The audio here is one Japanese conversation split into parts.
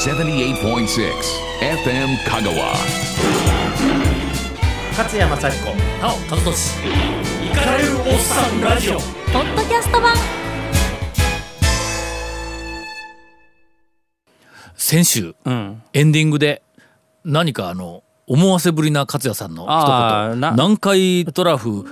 78.6 FM Kagawa. 勝山幸子なお和俊。イカれるおっさんラジオ。ポッドキャスト版。先週うん、エンディングで何かあの思わせぶりな勝也さんの一言。あーな。南海トラフ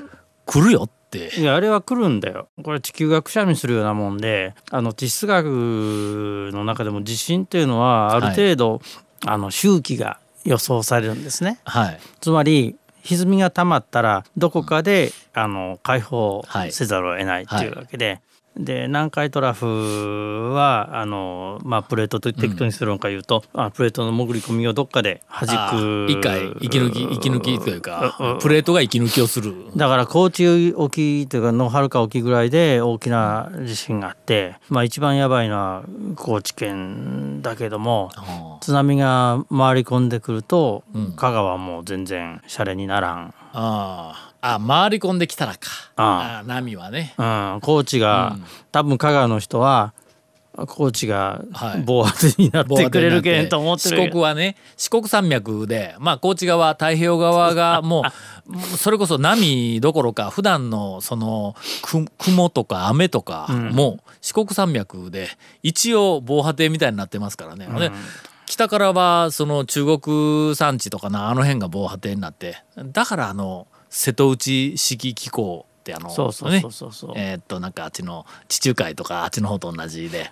来るよって。いやあれは来るんだよ。これ地球がくしゃみするようなもんであの地質学の中でも地震っていうのはある程度、あの周期が予想されるんですね。はい。つまり歪みが溜まったらどこかであの解放せざるを得ないっていうわけで。で南海トラフはあの、まあ、プレートと適当にするのかいうと、あプレートの潜り込みをどっかで弾く。一回息抜き息抜きというかうん。うん。プレートが息抜きをする。だから高知沖というかのはるか沖ぐらいで大きな地震があって、まあ、一番やばいのは高知県だけどもあ津波が回り込んでくると、うん。香川はもう全然シャレにならん。ああ回り込んできたらか。ああ。波はね。うん、高知が、うん。多分香川の人は高知がはい。防圧になってくれるけんと思ってる。四国はね四国山脈でまあ高知側太平洋側が もうそれこそ波どころか普段のそのく雲とか雨とかも四国山脈で一応防波堤みたいになってますからね。で北からはその中国山地とかなあの辺が防波堤になって。だからあの瀬戸内式気候ってあのそうそうねそうそう。そう、えーっとなんかあっちの地中海とかあっちの方と同じで、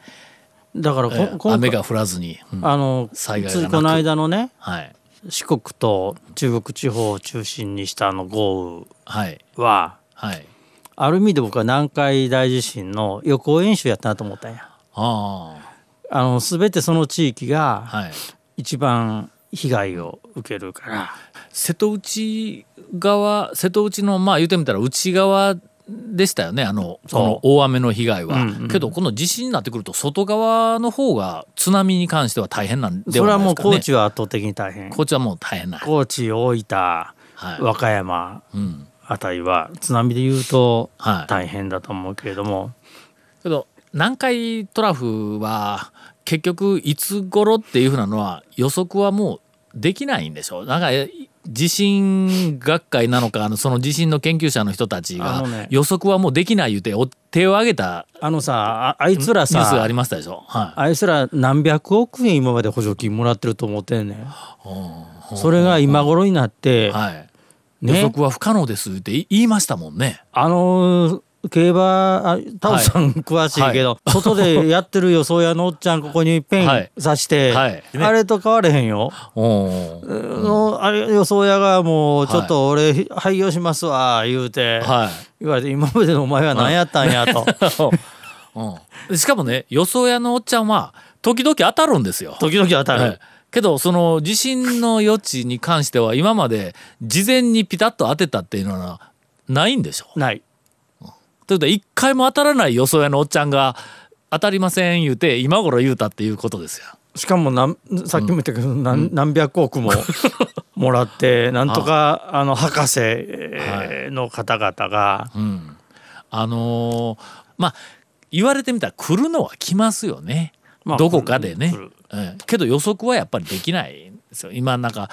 だからこ、えー雨が降らずに、うんあの災害がこの間のねはい。四国と中国地方を中心にしたあの豪はい雨ははい。ある意味で僕は南海大地震の予行演習やったなと思ったんや。ああの全てその地域あがはい。一番被害を受けるから、瀬戸内側瀬戸内のまあ言ってみたら内側でしたよね。あのその大雨の被害は、うんうんけどこの地震になってくると外側の方が津波に関しては大変なんでそれはもうはないですかね。高知は圧倒的に大変。高知はもう大変な。高知大分はい、和歌山うん。あたりは津波で言うとはい。大変だと思うけれども、けど南海トラフは結局いつ頃っていうふうなのは予測はもうできないんでしょうなんかえ地震学会なのかあのその地震の研究者の人たちが予測はもうできない言うてお手を挙げたあのさああいつらニュースがあさりましたでしょ。はあいつら何百億円今まで補助金もらってると思ってんねん。い、それが今頃になって、はいね予測は不可能ですって言い言いましたもんね。あの競馬あタオさん詳しいけど、外でやってる予想屋のおっちゃんここにペンはい。刺して、はい。ねあれと変われへんよ。のあれ予想屋がもうちょっと俺廃業しますわ言うて、はい。言われて今までのお前は何やったんやと。うん、しかもね予想屋のおっちゃんは時々当たるんですよ。時々当たる、はいけどその地震の余地に関しては今まで事前にピタッと当てたっていうのはないんでしょ？ないということで一回も当たらない予想屋のおっちゃんが当たりません言うて今頃言うたっていうことですよ。しかもなんさっきも言ったけど、何何百億も もらってなんとかあの博士えーの方々が、うん、あのーまあ言われてみたら来るのは来ますよね、まあどこかでね。来る、ええ。けど予測はやっぱりできないんですよ。今なんか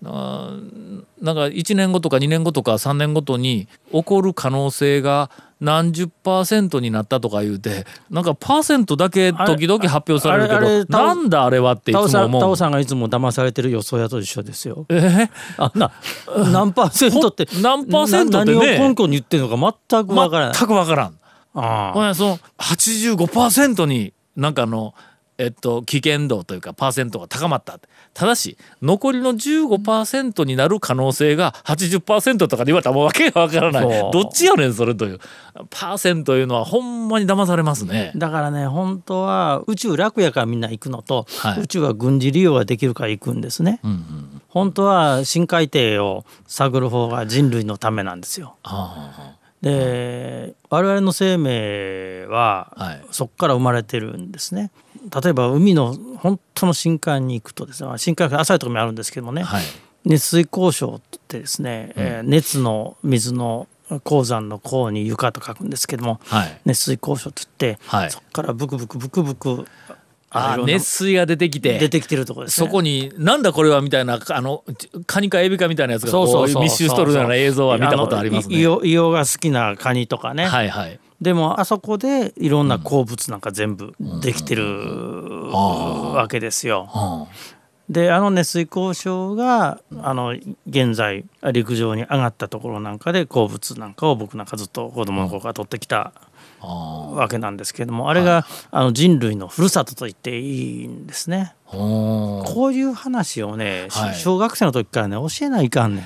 なんか1年後とか2年後とか3年ごとに起こる可能性が何十パーセントになったとか言うてなんかパーセントだけ時々発表されるけどなんだあれはっていつも思う。オさんがいつも騙されてる予想屋と一緒ですよ。えあんな何パーセントって何パーセントってねな何を根拠に言ってるのか全くわからない。全くわからん。あほんでその85%になんかあのえっと危険度というかパーセントが高まった。ただし残りの15%になる可能性が80%とかで言われたらもう訳がわからない。どっちやねんそれという。パーセントいうのはほんまに騙されますね。だからね本当は宇宙楽やからみんな行くのと、はい。宇宙は軍事利用ができるから行くんですね。うんうん本当は深海底を探る方が人類のためなんですよ。あで我々の生命は、はい。そこから生まれてるんですね。例えば海の本当の深海に行くとですね深海浅いところにあるんですけどもね、あはい。熱水鉱床ってですね、えー熱の水の鉱山の鉱に床と書くんですけどもはい。熱水鉱床って言って、はい。そこからブクブクブクブクあ熱水が出てきて出てきてるところですね。そこになんだこれはみたいなあのカニかエビかみたいなやつがこそう密集しとるような映像は見たことありますね。硫黄が好きなカニとかね、はいはい。でもあそこでいろんな鉱物なんか全部できてるわけですよ。うんであの熱水鉱床があの現在陸上に上がったところなんかで鉱物なんかを僕なんかずっと子供の頃から取ってきたあわけなんですけれどもあれがあの人類のふるさとと言っていいんですね。こういう話をね、しはい。小学生の時からね教えないかんねん。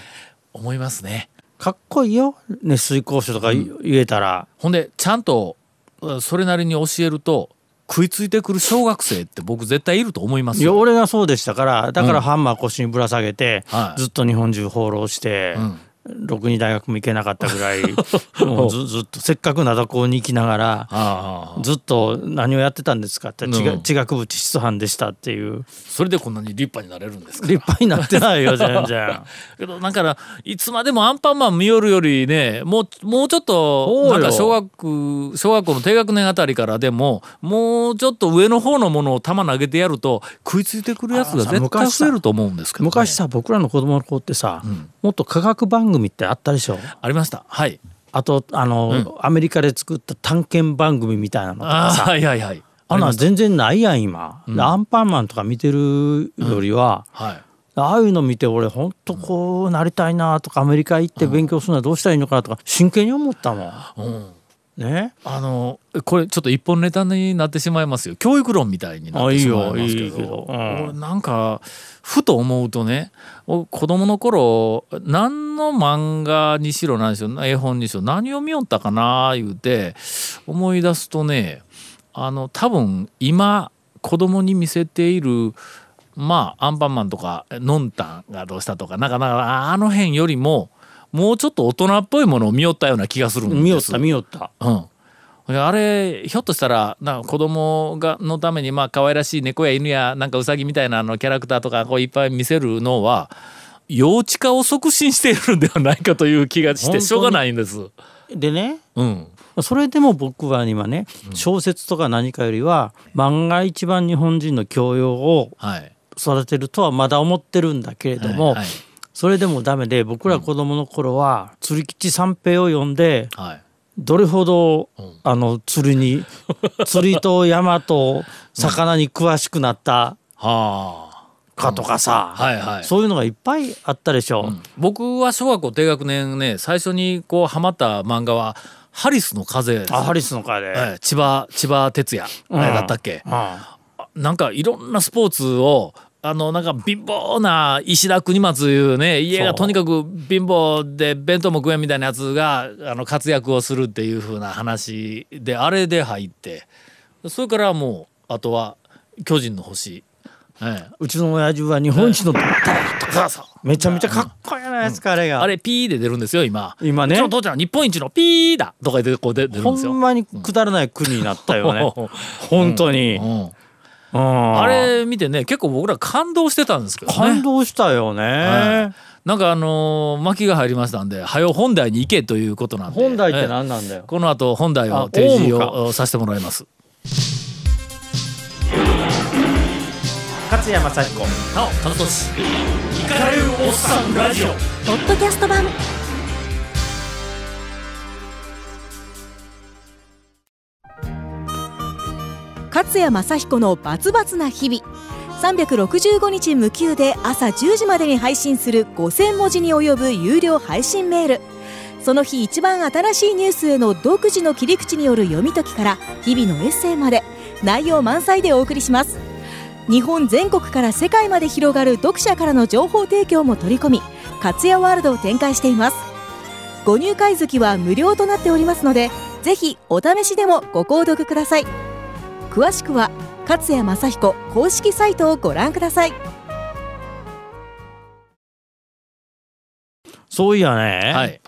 思いますね。かっこいいよ。熱水鉱床とか言言えたら。ほんでちゃんとうんそれなりに教えると食いついてくる小学生って僕絶対いると思いますよ。俺がそうでしたから。だからハンマー腰にぶら下げて、はい。ずっと日本中放浪して、んろくに大学も行けなかったぐらい もうずずっとせっかく灘高に行きながらずっと何をやってたんですかって、地うん。学地学部地質班でしたっていう。それでこんなに立派になれるんですか？立派になってないよ全然。けどだからいつまでもアンパンマン見よるよりねもうもうちょっとなんか小学小学校の低学年あたりからでももうちょっと上の方のものを球投げてやると食いついてくるやつが絶対増えると思うんですけど、ね、昔さ僕らの子供の子ってさ、もっと科学番組ってあったでしょ？ありました。はい。あとあの、アメリカで作った探検番組みたいなのとかさ。はいはいはい。あんな全然ないやん今、アンパンマンとか見てるよりは、はいああいうの見て俺ほん。とこうなりたいなとかアメリカ行って勉強するのはどうしたらい。いのかなとか真剣に思ったもん。うんね、あのこれちょっと一本ネタになってしまいますよ。教育論みたいになってしまいますけど。あいなんかふと思うとねお子供の頃何の漫画にしろ何しろ絵本にしろ何を見よったかな言うて思い出すとねあの多分今子供に見せているまあアンパンマンとかノンタンがどうしたとかなんかなんかあの辺よりももうちょっと大人っぽいものを見よったような気がするんです見よった見よった。うん。あれひょっとしたらな子供がのためにまあ可愛らしい猫や犬やなんかウサギみたいなあのキャラクターとかこういっぱい見せるのは幼稚化を促進しているんではないかという気がしてしょうがないんです。でねうん。それでも僕は今ね小説とか何かよりは漫画一番日本人の教養をはい。育てるとはまだ思ってるんだけれども、はいはいそれでもダメで僕ら子供の頃は釣り吉三平を読んではい。どれほどあの釣りに 釣りと山と魚に詳しくなったはあ。かとかさ、はいはい。そういうのがいっぱいあったでしょ。僕は小学校低学年ね最初にこうハマった漫画はハリスの風。あハリスの会で、ええ千葉千葉哲也、うんだったっけ、うんなんかいろんなスポーツをあのなんか貧乏な石田国松いうね家がとにかく貧乏で弁当も食えんみたいなやつがあの活躍をするっていう風な話であれで入ってそれからもうあとは巨人の星、ええ。うちの親父は日本一のバッターとかそうそうめちゃめちゃかっこいいなやつかあれが、あれピーで出るんですよ今。今ね。うちの父ちゃん日本一のピーだとか言ってこう出出るんほですよ。んまにくだらない国になったよね。本当に、うん。うんあれ見てね結構僕ら感動してたんですけどね。感動したよね、はい。なんかあのー巻きが入りましたんで早う本題に行けということなんで。本題ってええ何なんだよ、この後本題をあ提示をさせてもらいます。勝山幸子なお楽しイカれるおっさんラジオ。ポッドキャスト版勝谷正彦のバツバツな日々。365日無休で朝10時までに配信する5000文字に及ぶ有料配信メール。その日一番新しいニュースへの独自の切り口による読み解きから日々のエッセイまで内容満載でお送りします。日本全国から世界まで広がる読者からの情報提供も取り込み勝谷ワールドを展開しています。ご入会月は無料となっておりますのでぜひお試しでもご購読ください。詳しくは勝谷正彦公式サイトをご覧ください。そういやね、はい。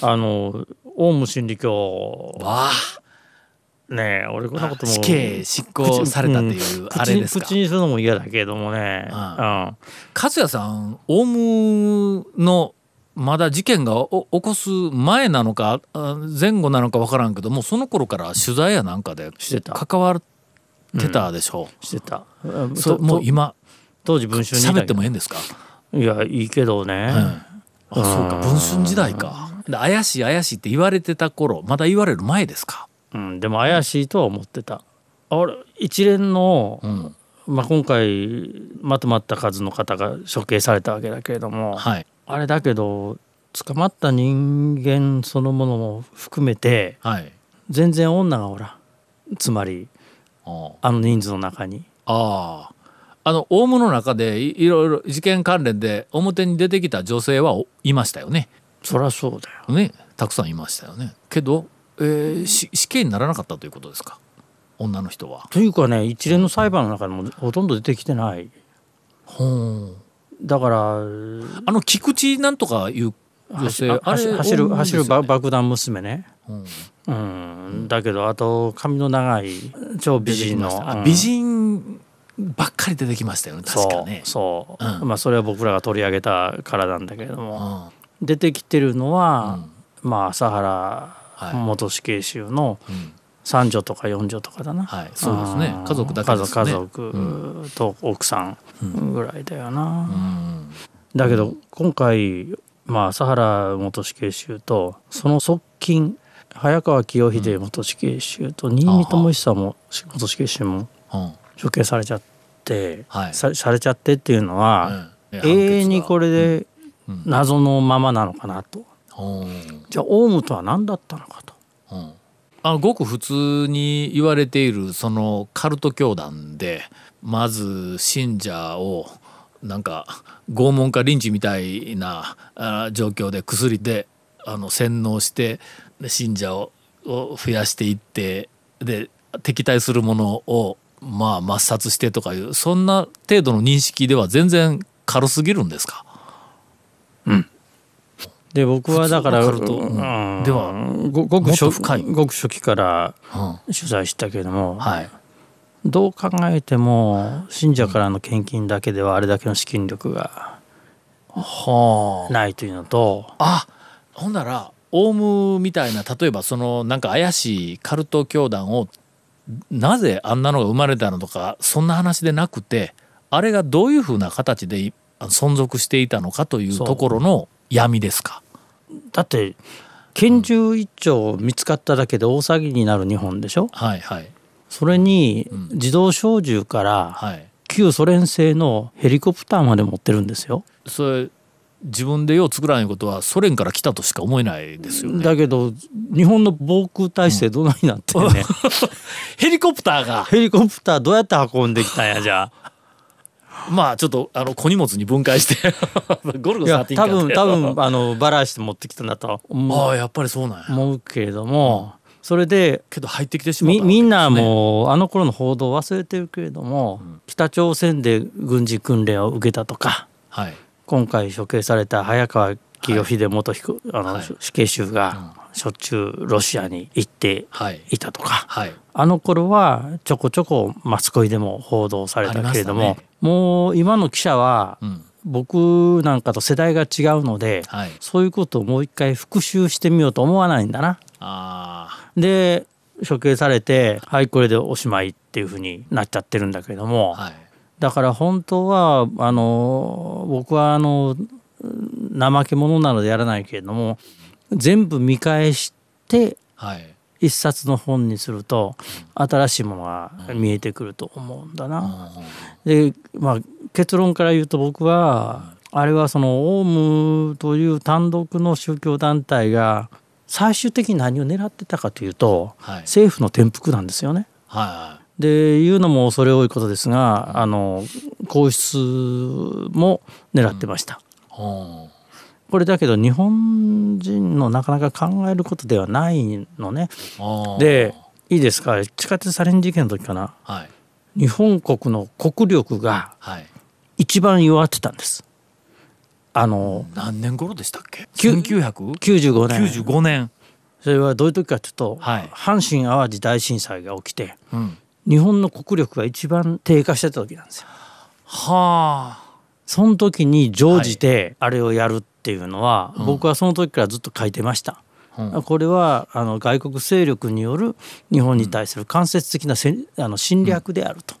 あのオウム真理教。わあ。ねえ俺こんなことも。死刑執行されたっていう口あれですか？口にするのも嫌だけどもね、ううん。ん勝谷さんオウムのまだ事件がお起こす前なのかあ前後なのか分からんけどもうその頃から取材やなんかでしてた。関わってたでしょ。う、してた。そうもう今当時文春喋ってもええんですか、いやいいけどね、あそうか。文春時代か。で怪しい怪しいって言われてた頃まだ言われる前ですか？うん、でも怪しいとは思ってた。あれ一連の、ん。まあ、今回まとまった数の方が処刑されたわけだけれども、はい。あれだけど捕まった人間そのものも含めてはい。全然女がおらん。つまりああの人数の中に。ああ。のオウムの中でいいろいろ事件関連で表に出てきた女性はおいましたよね。そりゃそうだよ。ね。たくさんいましたよね。けど、えーし死刑にならなかったということですか？女の人は。というかね一連の裁判の中でもほとんど出てきてない。ほだからあの菊池なんとかいう女性あ走走る走る爆弾娘ね。うんうん、だけどあと髪の長い超美人の。美人ばっかり出てきましたよね。確かね。そうそう、うんまあそれは僕らが取り上げたからなんだけれどうも、ん。出てきてるのは、まあ朝原はい。元死刑囚のうん。三女とか四女とかだな、はい。そうですね。ん。家族だけですね。家族と奥さんぐらいだよな、うん。だけど今回まあ朝原元死刑囚とその側近早川清秀元死刑囚と新見智久も元死刑囚もうん。処刑されちゃって、はい。さされちゃってっていうのは、うん。永遠にこれでうん。謎のままなのかなと。うんじゃあオウムとは何だったのかと。うん。あのごく普通に言われているそのカルト教団でまず信者をなんか拷問かリンチみたいなあ状況で薬であの洗脳してで信者をを増やしていってで敵対するものをまあ抹殺してとかいうそんな程度の認識では全然軽すぎるんですか？で僕はだから、普通のカルトうん。ではごごく初と深い。ごく初期からうん。取材したけれども、はい。どう考えても信者からの献金だけではあれだけの資金力がはあ。ないというのと、あほんならオウムみたいな例えばそのなんか怪しいカルト教団をなぜあんなのが生まれたのとかそんな話でなくてあれがどういうふうな形でい存続していたのかというところの闇ですか？だって拳銃一丁見つかっただけで大騒ぎになる日本でしょ？はいはいそれに自動小銃からはい。旧ソ連製のヘリコプターまで持ってるんですよ。それ自分でよう作らないことはソ連から来たとしか思えないですよね。だけど日本の防空体制どないなってんね、ヘリコプターが。ヘリコプターどうやって運んできたんやじゃあ。まあちょっとあの小荷物に分解して。ゴルゴいや13多分多分分あのバラして持ってきたんだと。あ思うあやっぱりそうなんや。思うけれども、それでけど入ってきてしまったみわけですね。みんなもうあの頃の報道を忘れてるけれども、北朝鮮で軍事訓練を受けたとかはい今回処刑された早川清秀元彦、あのはい。死刑囚がしょっちゅうロシアに行ってはい。いたとか、はい。あの頃はちょこちょこマスコミでも報道されたけれども、ね。もう今の記者はうん。僕なんかと世代が違うので、はい。そういうことをもう一回復習してみようと思わないんだな。あで処刑されてはいこれでおしまいっていうふうになっちゃってるんだけども、あはいだから本当はあの僕はあの怠け者なのでやらないけれども全部見返してはい。一冊の本にすると新しいものが見えてくると思うんだな。でまあ結論から言うと僕はあれはそのオウムという単独の宗教団体が最終的に何を狙ってたかというとはい。政府の転覆なんですよね。はで言うのも恐れ多いことですがあの皇室も狙ってました。いほこれだけど日本人のなかなか考えることではないのね。でいいですか？地下鉄サリン事件の時かな。はい。日本国の国力がはい。一番弱ってたんです。あの何年頃でしたっけ？きゅ1995 95年。年。それはどういう時かというと、はい。阪神・淡路大震災が起きてうん日本の国力が一番低下してた時なんですよ。はあその時に乗じてあれをやるっていうのは、僕はその時からずっと書いてました。これはあの外国勢力による日本に対する間接的なせんあの侵略であると。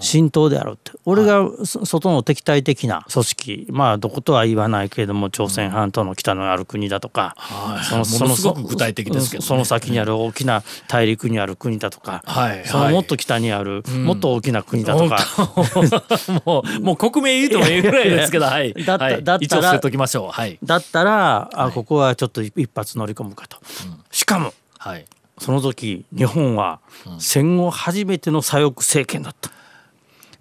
浸透であるって。俺が外の敵対的な組織まあどことは言わないけれども朝鮮半島の北のある国だとか、そのそのすごく具体的ですけど、ね、その先にある大きな大陸にある国だとか、はい、そのもっと北にある、もっと大きな国だとか、もう もう国名言うともいいぐらいですけど、はい、だった、はい、だったらときましょう、はい、だったらあここはちょっと一発乗り込むかと、しかも、はい、その時日本は戦後初めての左翼政権だった。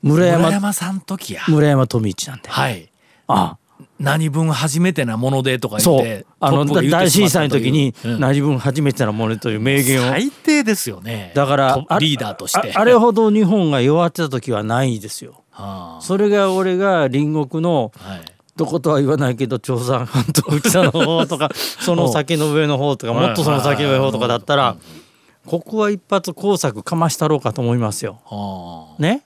村山村山さん時や。村山富一なんで。はい。あ。あ何分初めてなものでとか言ってあの大震災の時に何分初めてなものという名言を、最低ですよね。だからリーダーとして。あれほど日本が弱ってた時はないですよ、はあ、それが俺が隣国の、はいどことは言わないけど朝鮮半島北の方とか その先の上の方とかもっとその先の上の方とかだったらここは一発工作かましたろうかと思いますよ。ね、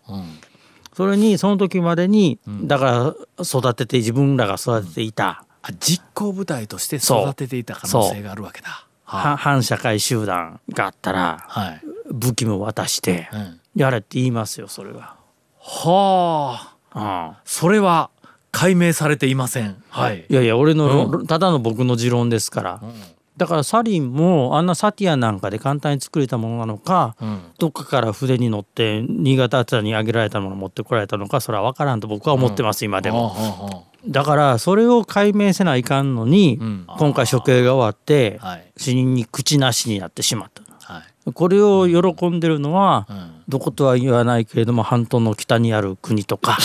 それにその時までにだから育てて自分らが育てていた、実行部隊として育てていた可能性があるわけだ。反社会集団があったら、武器も渡してやれって言いますよそれは。はあ、それは解明されていません。はい。いやいや俺の、うん、ただの僕の持論ですから。うんだからサリンもあんなサティアなんかで簡単に作れたものなのか、うん、どっかから筆に乗って新潟あたりに上げられたものを持ってこられたのかそれは分からんと僕は思ってます、うん、今でも。だからそれを解明せないかんのに、うん、今回処刑が終わって、死人に口なしになってしまった。はい、これを喜んでるのは、どことは言わないけれども半島の北にある国とか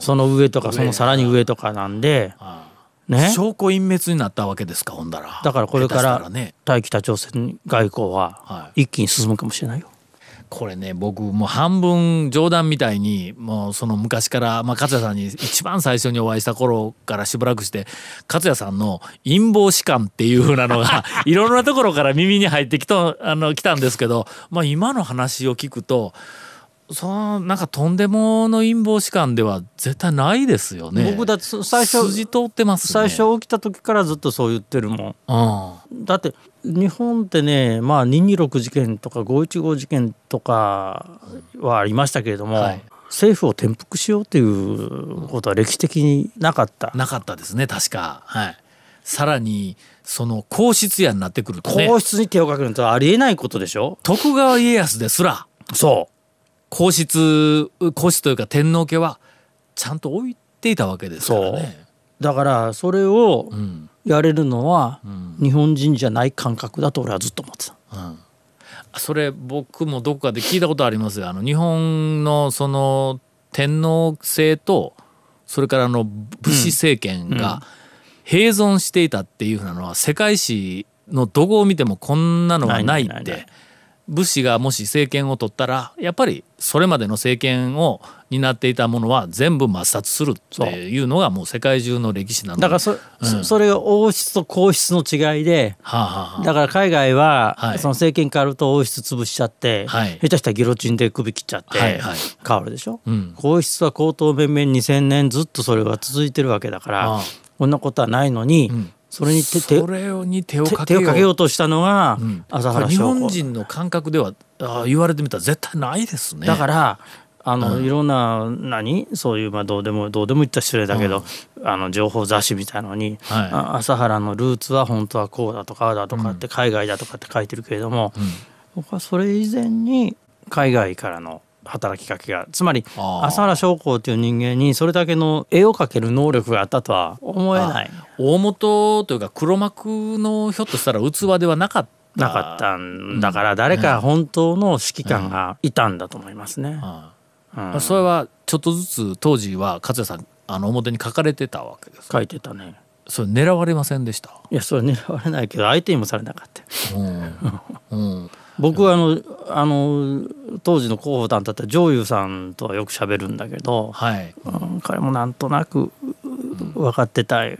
その上とかそのさらに上とかなんで。ね、証拠隠滅になったわけですかほんだら。だからこれから対北朝鮮外交は一気に進むかもしれないよ。これね僕もう半分冗談みたいにもうその昔から、まあ、勝也さんに一番最初にお会いした頃からしばらくして勝也さんの陰謀士官っていうふうなのが いろんなところから耳に入ってきたあの来たんですけど、まあ、今の話を聞くとそのなんかとんでもの陰謀士官では絶対ないですよね。僕だって最初筋通ってます、ね、最初起きた時からずっとそう言ってるもん。うん、だって日本ってねまあ226事件とか515事件とかはありましたけれども、はい、政府を転覆しようということは歴史的になかった。なかったですね確か。はい。さらにその皇室やになってくると、ね、皇室に手をかけるのはありえないことでしょ？徳川家康ですらそう皇室皇室というか天皇家はちゃんと置いていたわけですからね。だからそれをやれるのは日本人じゃない感覚だと俺はずっと思ってた。うん。それ僕もどこかで聞いたことありますがあの日本のその天皇制とそれからの武士政権が併存していたっていうふうなのは世界史のどこを見てもこんなのはないって武士がもし政権を取ったらやっぱりそれまでの政権を担っていたものは全部抹殺するっていうのがもう世界中の歴史なのだからそうん、それが王室と皇室の違いで、はあはあ、だから海外は、その政権変わると王室潰しちゃって、はい、下手したらギロチンで首切っちゃって、はいはい、変わるでしょ、うん、皇室は高等弁々2,000年ずっとそれが続いてるわけだから、はあ、こんなことはないのに、うんそれに手それに手をかけよう。としたのが、朝原日本人の感覚ではあ言われてみたら絶対ないですね。だからあの、うん、いろんな何？そういうまあどうでもどうでも言った失礼だけど、うん、あの情報雑誌みたいのに、はい、朝原のルーツは本当はこうだとかだとかって、海外だとかって書いてるけれども、僕はそれ以前に海外からの働きかけが。つまり朝原将校という人間にそれだけの絵を描ける能力があったとは思えない。大元というか黒幕のひょっとしたら器ではなかった。なかったんだから誰か本当の指揮官がいたんだと思いますね。うん。うん、それはちょっとずつ当時は勝也さんあの表に書かれてたわけです書いてたね。それ狙われませんでした？いやそれ狙われないけど相手にもされなかった。うん、うん僕はあのあの当時の広報団だった上優さんとはよく喋るんだけど、はい。うん、彼もなんとなく分かってたよ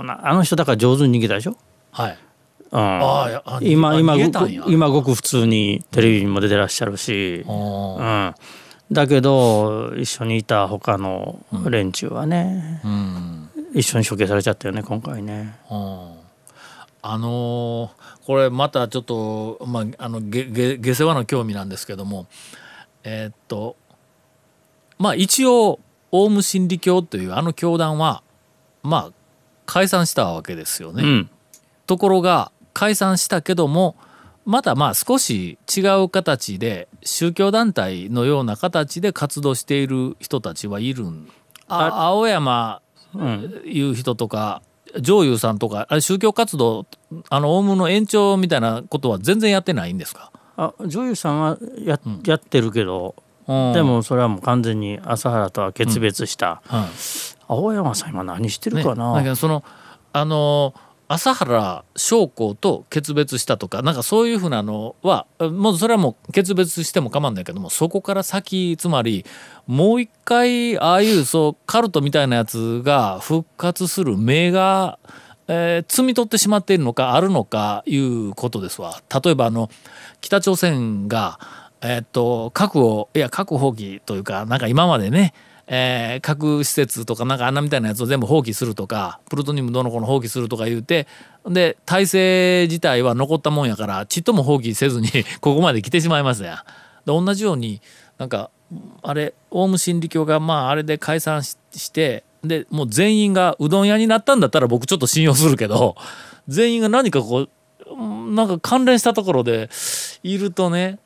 うなあの人だから上手に逃げたでしょ？はい。うん、ああ今今今ごく普通にテレビにも出てらっしゃるし、うん、だけど一緒にいた他の連中はね、うん、一緒に処刑されちゃったよね今回ね。あのー、これまたちょっと、まあ、あの下世話の興味なんですけどもえー、っとまあ一応オウム真理教というあの教団はまあ解散したわけですよね。うん、ところが解散したけどもまたまあ少し違う形で宗教団体のような形で活動している人たちはいるん。あ青山いう人とか、上優さんとかあれ宗教活動あのオウムの延長みたいなことは全然やってないんですか？あ女優さんはや,、やってるけど、でもそれはもう完全に朝原とは決別した、うん。青山さん今何してるかな、ね、そのあの朝原将校と決別したとかなんかそういうふうなのはもうそれはもう決別しても構わないけどもそこから先つまりもう一回ああいうそうカルトみたいなやつが復活する名が、えー、摘み取ってしまっているのかあるのかいうことですわ。例えばあの北朝鮮がえー、っと核をいや核放棄というかなんか今までねえー、核施設とかなんかあんなみたいなやつを全部放棄するとかプルトニウムどの子の放棄するとか言うてで体制自体は残ったもんやからちっとも放棄せずに ここまで来てしまいましたやで同じようになんかあれオウム真理教がまああれで解散してでもう全員がうどん屋になったんだったら僕ちょっと信用するけど全員が何かこうなんか関連したところでいるとね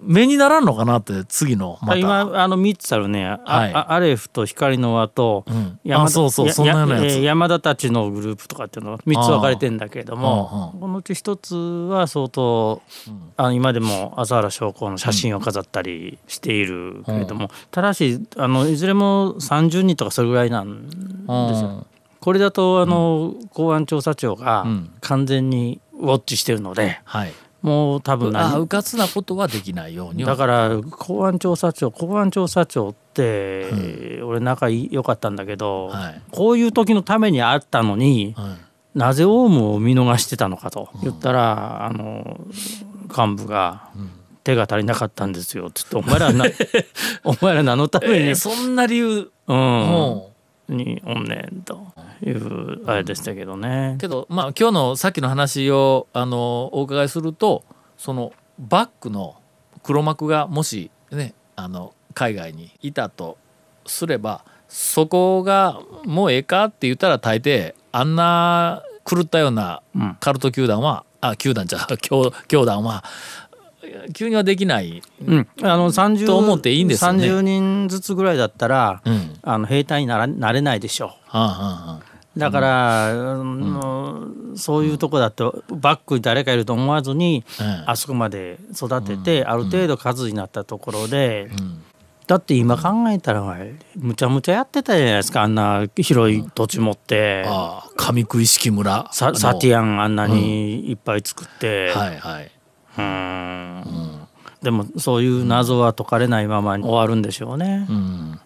目にならんのかなって次のま今あの3つあるね、はい、アレフと光の輪と、うん、山そうそうそんなようなやつ。山田たちのグループとかっていうのは3つ分かれてんだけれどもこのうち1つは相当、うん、あの今でも朝原将校の写真を飾ったりしているけれども、ただしあのいずれも30人とかそれぐらいなんですよ。これだとあの、公安調査庁が完全にウォッチしてるので、はいもう多分何うかつなことはできないようにだから公安調査庁公安調査庁って、うん、俺仲良かったんだけど、はい、こういう時のためにあったのに、はい、なぜオウムを見逃してたのかと言ったら、うん、あの幹部が。手が足りなかったんですよつってお前らな お前ら何のために、えー、そんな理由、うん、におんねんというあれでしたけどね。けどまあ今日のさっきの話をあのお伺いするとそのバックの黒幕がもしねあの海外にいたとすればそこがもうええかって言ったら大抵あんな狂ったようなカルト球団は、うん、あ球団じゃ教教団は急にはできない、うん、あの30と思っていいんですよね。30人ずつぐらいだったら、うん、あの兵隊にならなれないでしょう。はあはあだから、うん、そういうとこだとバックに誰かいると思わずに、あそこまで育てて、ある程度数になったところで、だって今考えたらむちゃむちゃやってたじゃないですかあんな広い土地持って、ああ上食い式村ササティアンあんなにいっぱい作って、はいはいうん。でもそういう謎は解かれないままに終わるんでしょうね。うん。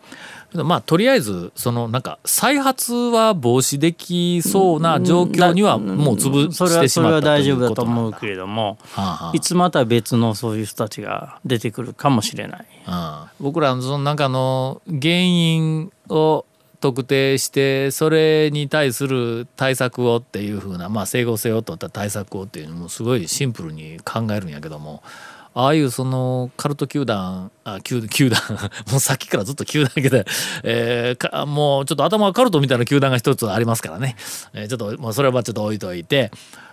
まあとりあえずそのなんか再発は防止できそうな状況にはもう潰してしまったそれは大丈夫だと思うけれども、はあ、いつまた別のそういう人たちが出てくるかもしれない。はあ、僕らのその中の原因を特定してそれに対する対策をっていうふうな、まあ、整合性を取った対策をっていうのもすごいシンプルに考えるんやけどもああいうそのカルト球団あ球球団 もうさっきからずっと球団だけで、えー、かもうちょっと頭がカルトみたいな球団が一つありますからね、えー、ちょっともうそれはちょっと置いといて。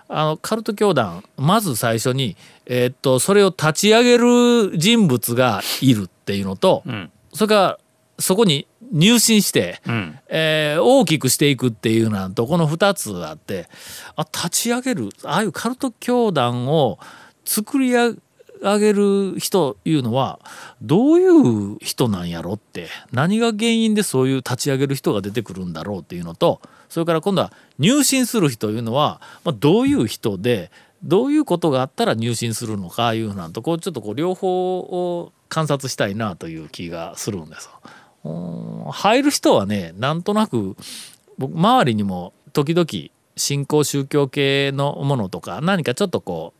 あのカルト教団まず最初に、えー、っとそれを立ち上げる人物がいるっていうのと、うん、それからそこに入信して、うん、えー、大きくしていくっていうなんとこの2つあってあ立ち上げるああいうカルト教団を作り上げる人いうのはどういう人なんやろって何が原因でそういう立ち上げる人が出てくるんだろうっていうのとそれから今度は入信する人いうのは、まあ、どういう人でどういうことがあったら入信するのかいうなんとこうちょっとこう両方を観察したいなという気がするんです。入る人はねなんとなく僕周りにも時々新興宗教系のものとか何かちょっとこ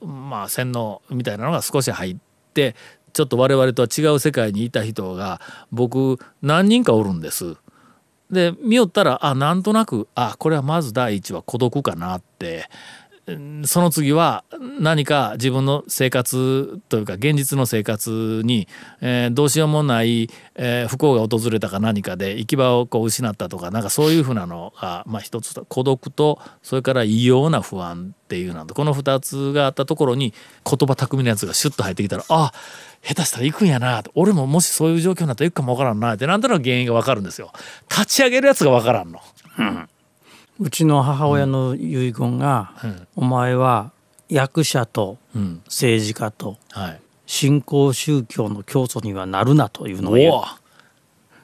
うまあ洗脳みたいなのが少し入ってちょっと我々とは違う世界にいた人が僕何人かおるんです。で見よったらあなんとなくあこれはまず第一は孤独かなってその次は何か自分の生活というか現実の生活に、えー、どうしようもない、えー、不幸が訪れたか何かで行き場をこう失ったとかなんかそういうふうなのが、まあ、一つ孤独とそれから異様な不安っていうのこの2つがあったところに言葉巧みなやつがシュッと入ってきたらあ下手したら行くんやな俺ももしそういう状況になったら行くかもわからんなってなんとなく原因がわかるんですよ。立ち上げるやつがわからんの。うちの母親の遺言が、うん、お前は役者と政治家と新興宗教の教祖にはなるなというのを。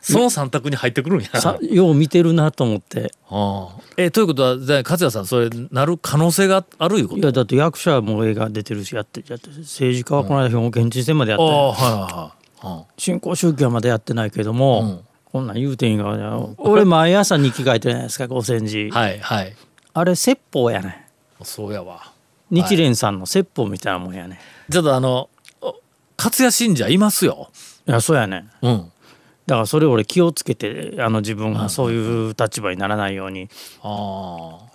その三択に入ってくるんや。よう見てるなと思って。ああ。えということは勝谷さんそれなる可能性があるいうこと？いやだって役者も映画出てるしやってやって政治家はこの間兵庫県知事選までやって、うん新興宗教までやってないけども、うんこんなん言うていいんか俺毎朝日記書いてるじゃないですか五千字はいはい。あれ説法やねそうやわ。日蓮さんの説法みたいなもんやね、ちょっとあの勝谷信者いますよ。いやそうやねうん。だからそれ俺気をつけてあの自分がそういう立場にならないように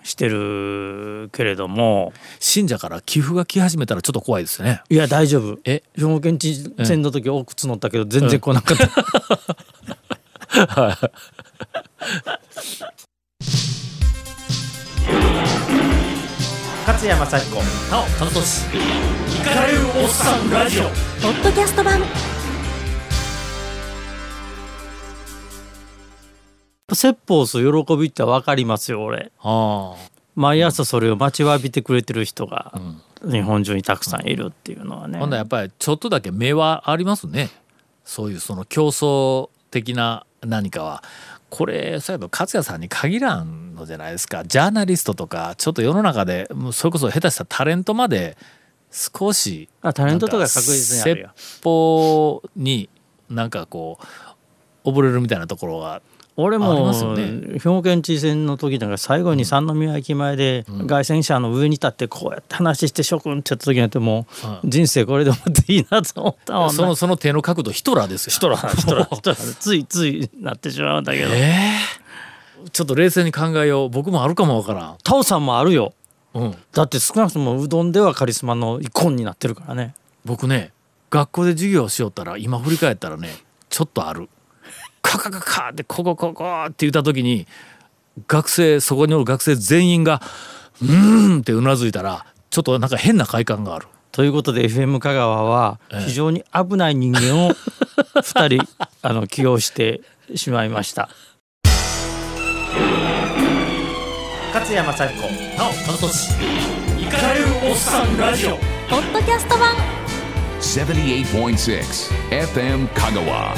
してるけれども。信者から寄付が来始めたらちょっと怖いですね。いや大丈夫。え？兵庫県知事選の時多く募ったけど全然来なかった、はい勝山幸子なお楽しイカれるおっさんラジオ。ポッドキャスト版。説法す喜びって分かりますよ俺。毎朝それを待ちわびてくれてる人が日本中にたくさんいるっていうのはね、ほんやっぱりちょっとだけ目はありますね。そういうその競争的な何かは。これそういえば勝也さんに限らんのじゃないですか。ジャーナリストとかちょっと世の中でそれこそ下手したタレントまで少しあタレントとか確実にあるよ。説法になんかこう溺れるみたいなところが俺も、兵庫県知事選の時なんか最後に三宮駅前で凱旋車の上に立ってこうやって話して諸君ってやった時なんてもう人生これでもっていいなと思ったもんその その手の角度ヒトラーですよ。ヒトラーヒトラー ヒトラー。ついついなってしまうんだけど、えー、ちょっと冷静に考えよう。僕もあるかもわからん。タオさんもあるよ、うん、だって少なくともうどんではカリスマのイコンになってるからね。僕ね学校で授業をしよったら今振り返ったらねちょっとあるカカカカってここここって言った時に学生そこにおる学生全員が「うん」ってうなずいたらちょっとなんか変な快感がある。ということで FM 香川は非常に危ない人間を2人 あの起用してしまいました。勝山幸子なお田俊イカれるおっさんラジオポッドキャスト版78.6 FM 香川